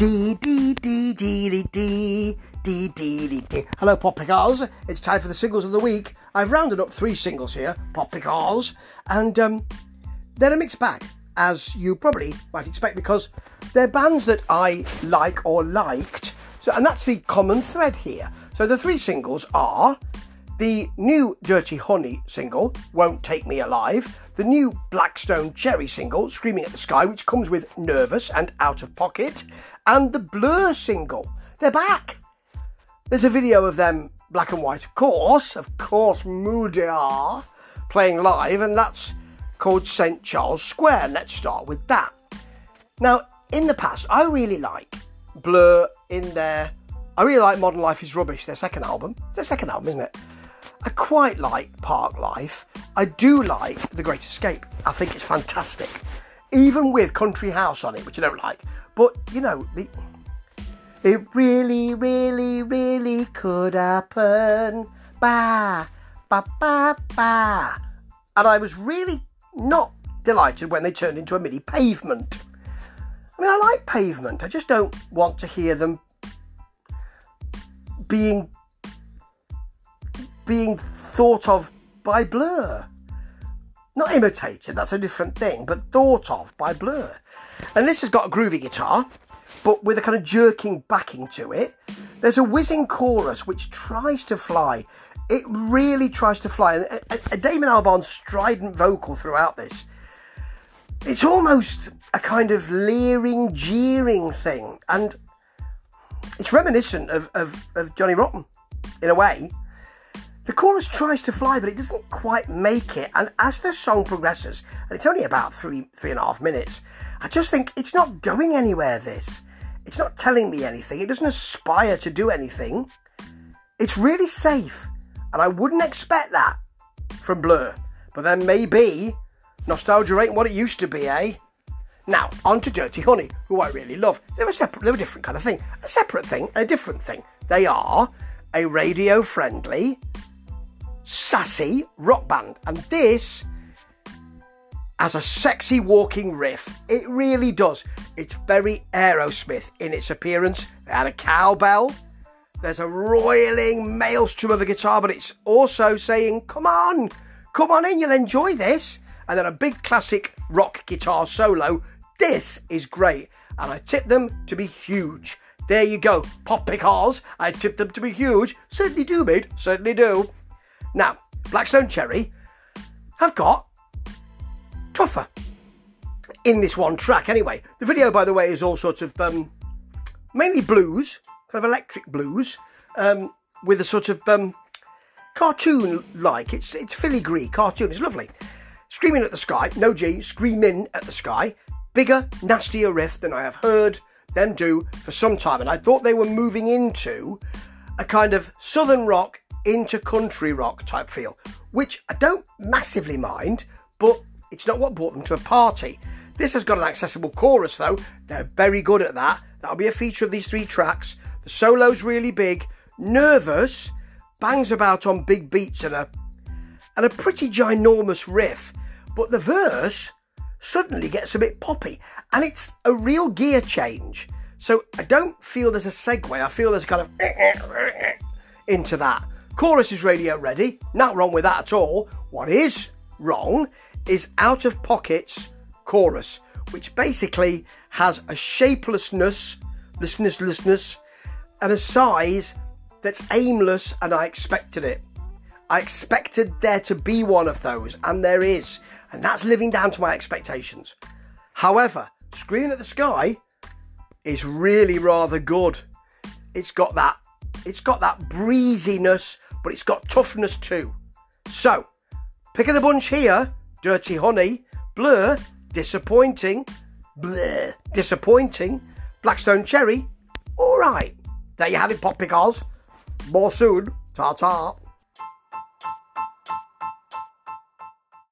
Dee dee dee dee dee dee dee dee dee dee. Hello, Pop pickers. It's time for the singles of the week. I've rounded up three singles here, Pop pickers, and um, they're a mixed bag, as you probably might expect, because they're bands that I like or liked. So, and that's the common thread here. So the three singles are the new Dirty Honey single, Won't Take Me Alive, the new Black Stone Cherry single, Screaming at the Sky, which comes with Nervous and Out of Pocket, and the Blur single. They're back. There's a video of them, black and white, of course, of course, Moody are playing live, and that's called St. Charles Square. Let's start with that. Now, in the past, I really like Blur in their. I really like Modern Life is Rubbish, their second album. It's their second album, isn't it? I quite like Parklife. I do like The Great Escape. I think it's fantastic. Even with Country House on it, which I don't like. But, you know, the, it really, really, really could happen. Ba, ba, ba, ba. And I was really not delighted when they turned into a mini pavement. I mean, I like pavement. I just don't want to hear them being being thought of by Blur. Not imitated, that's a different thing, but thought of by Blur. And this has got a groovy guitar, but with a kind of jerking backing to it. There's a whizzing chorus which tries to fly. It really tries to fly. And a, Damon Albarn strident vocal throughout this. It's almost a kind of leering, jeering thing. And it's reminiscent of, of, of Johnny Rotten in a way. The chorus tries to fly, but it doesn't quite make it. And as the song progresses, and it's only about three, three and a half minutes, I just think it's not going anywhere, this. It's not telling me anything. It doesn't aspire to do anything. It's really safe. And I wouldn't expect that from Blur. But then maybe nostalgia ain't what it used to be, eh? Now, on to Dirty Honey, who I really love. They're a separate, they're a different kind of thing. A separate thing, a different thing. They are a radio friendly, sassy rock band. And this has a sexy walking riff. It really does. It's very Aerosmith in its appearance. They had a cowbell. There's a roiling maelstrom of a guitar, but it's also saying, come on, come on in, you'll enjoy this. And then a big classic rock guitar solo. This is great. And I tip them to be huge. There you go, pop pickers. I tip them to be huge. Certainly do, mate. Certainly do. Now, Black Stone Cherry have got tougher in this one track anyway. The video, by the way, is all sort of um, mainly blues, kind of electric blues, um, with a sort of um, cartoon like. It's, it's filigree cartoon, it's lovely. Screaming at the sky, no G, screaming at the sky. Bigger, nastier riff than I have heard them do for some time. And I thought they were moving into a kind of southern rock into country rock type feel, which I don't massively mind, but it's not what brought them to a party. This has got an accessible chorus though, they're very good at that. That'll be a feature of these three tracks. The solo's really big, nervous, bangs about on big beats and a and a pretty ginormous riff. But the verse suddenly gets a bit poppy and it's a real gear change. So I don't feel there's a segue, I feel there's kind of into that. Chorus is radio ready, not wrong with that at all. What is wrong is out of pockets chorus, which basically has a shapelessness, listeners, and a size that's aimless, and I expected it. I expected there to be one of those, and there is, and that's living down to my expectations. However, Screaming at the Sky is really rather good. It's got that it's got that breeziness but it's got toughness too. So, pick of the bunch here Dirty Honey, Blur, Disappointing, Blur, Disappointing, Black Stone Cherry, alright. There you have it, Pop pickers. More soon. Ta ta.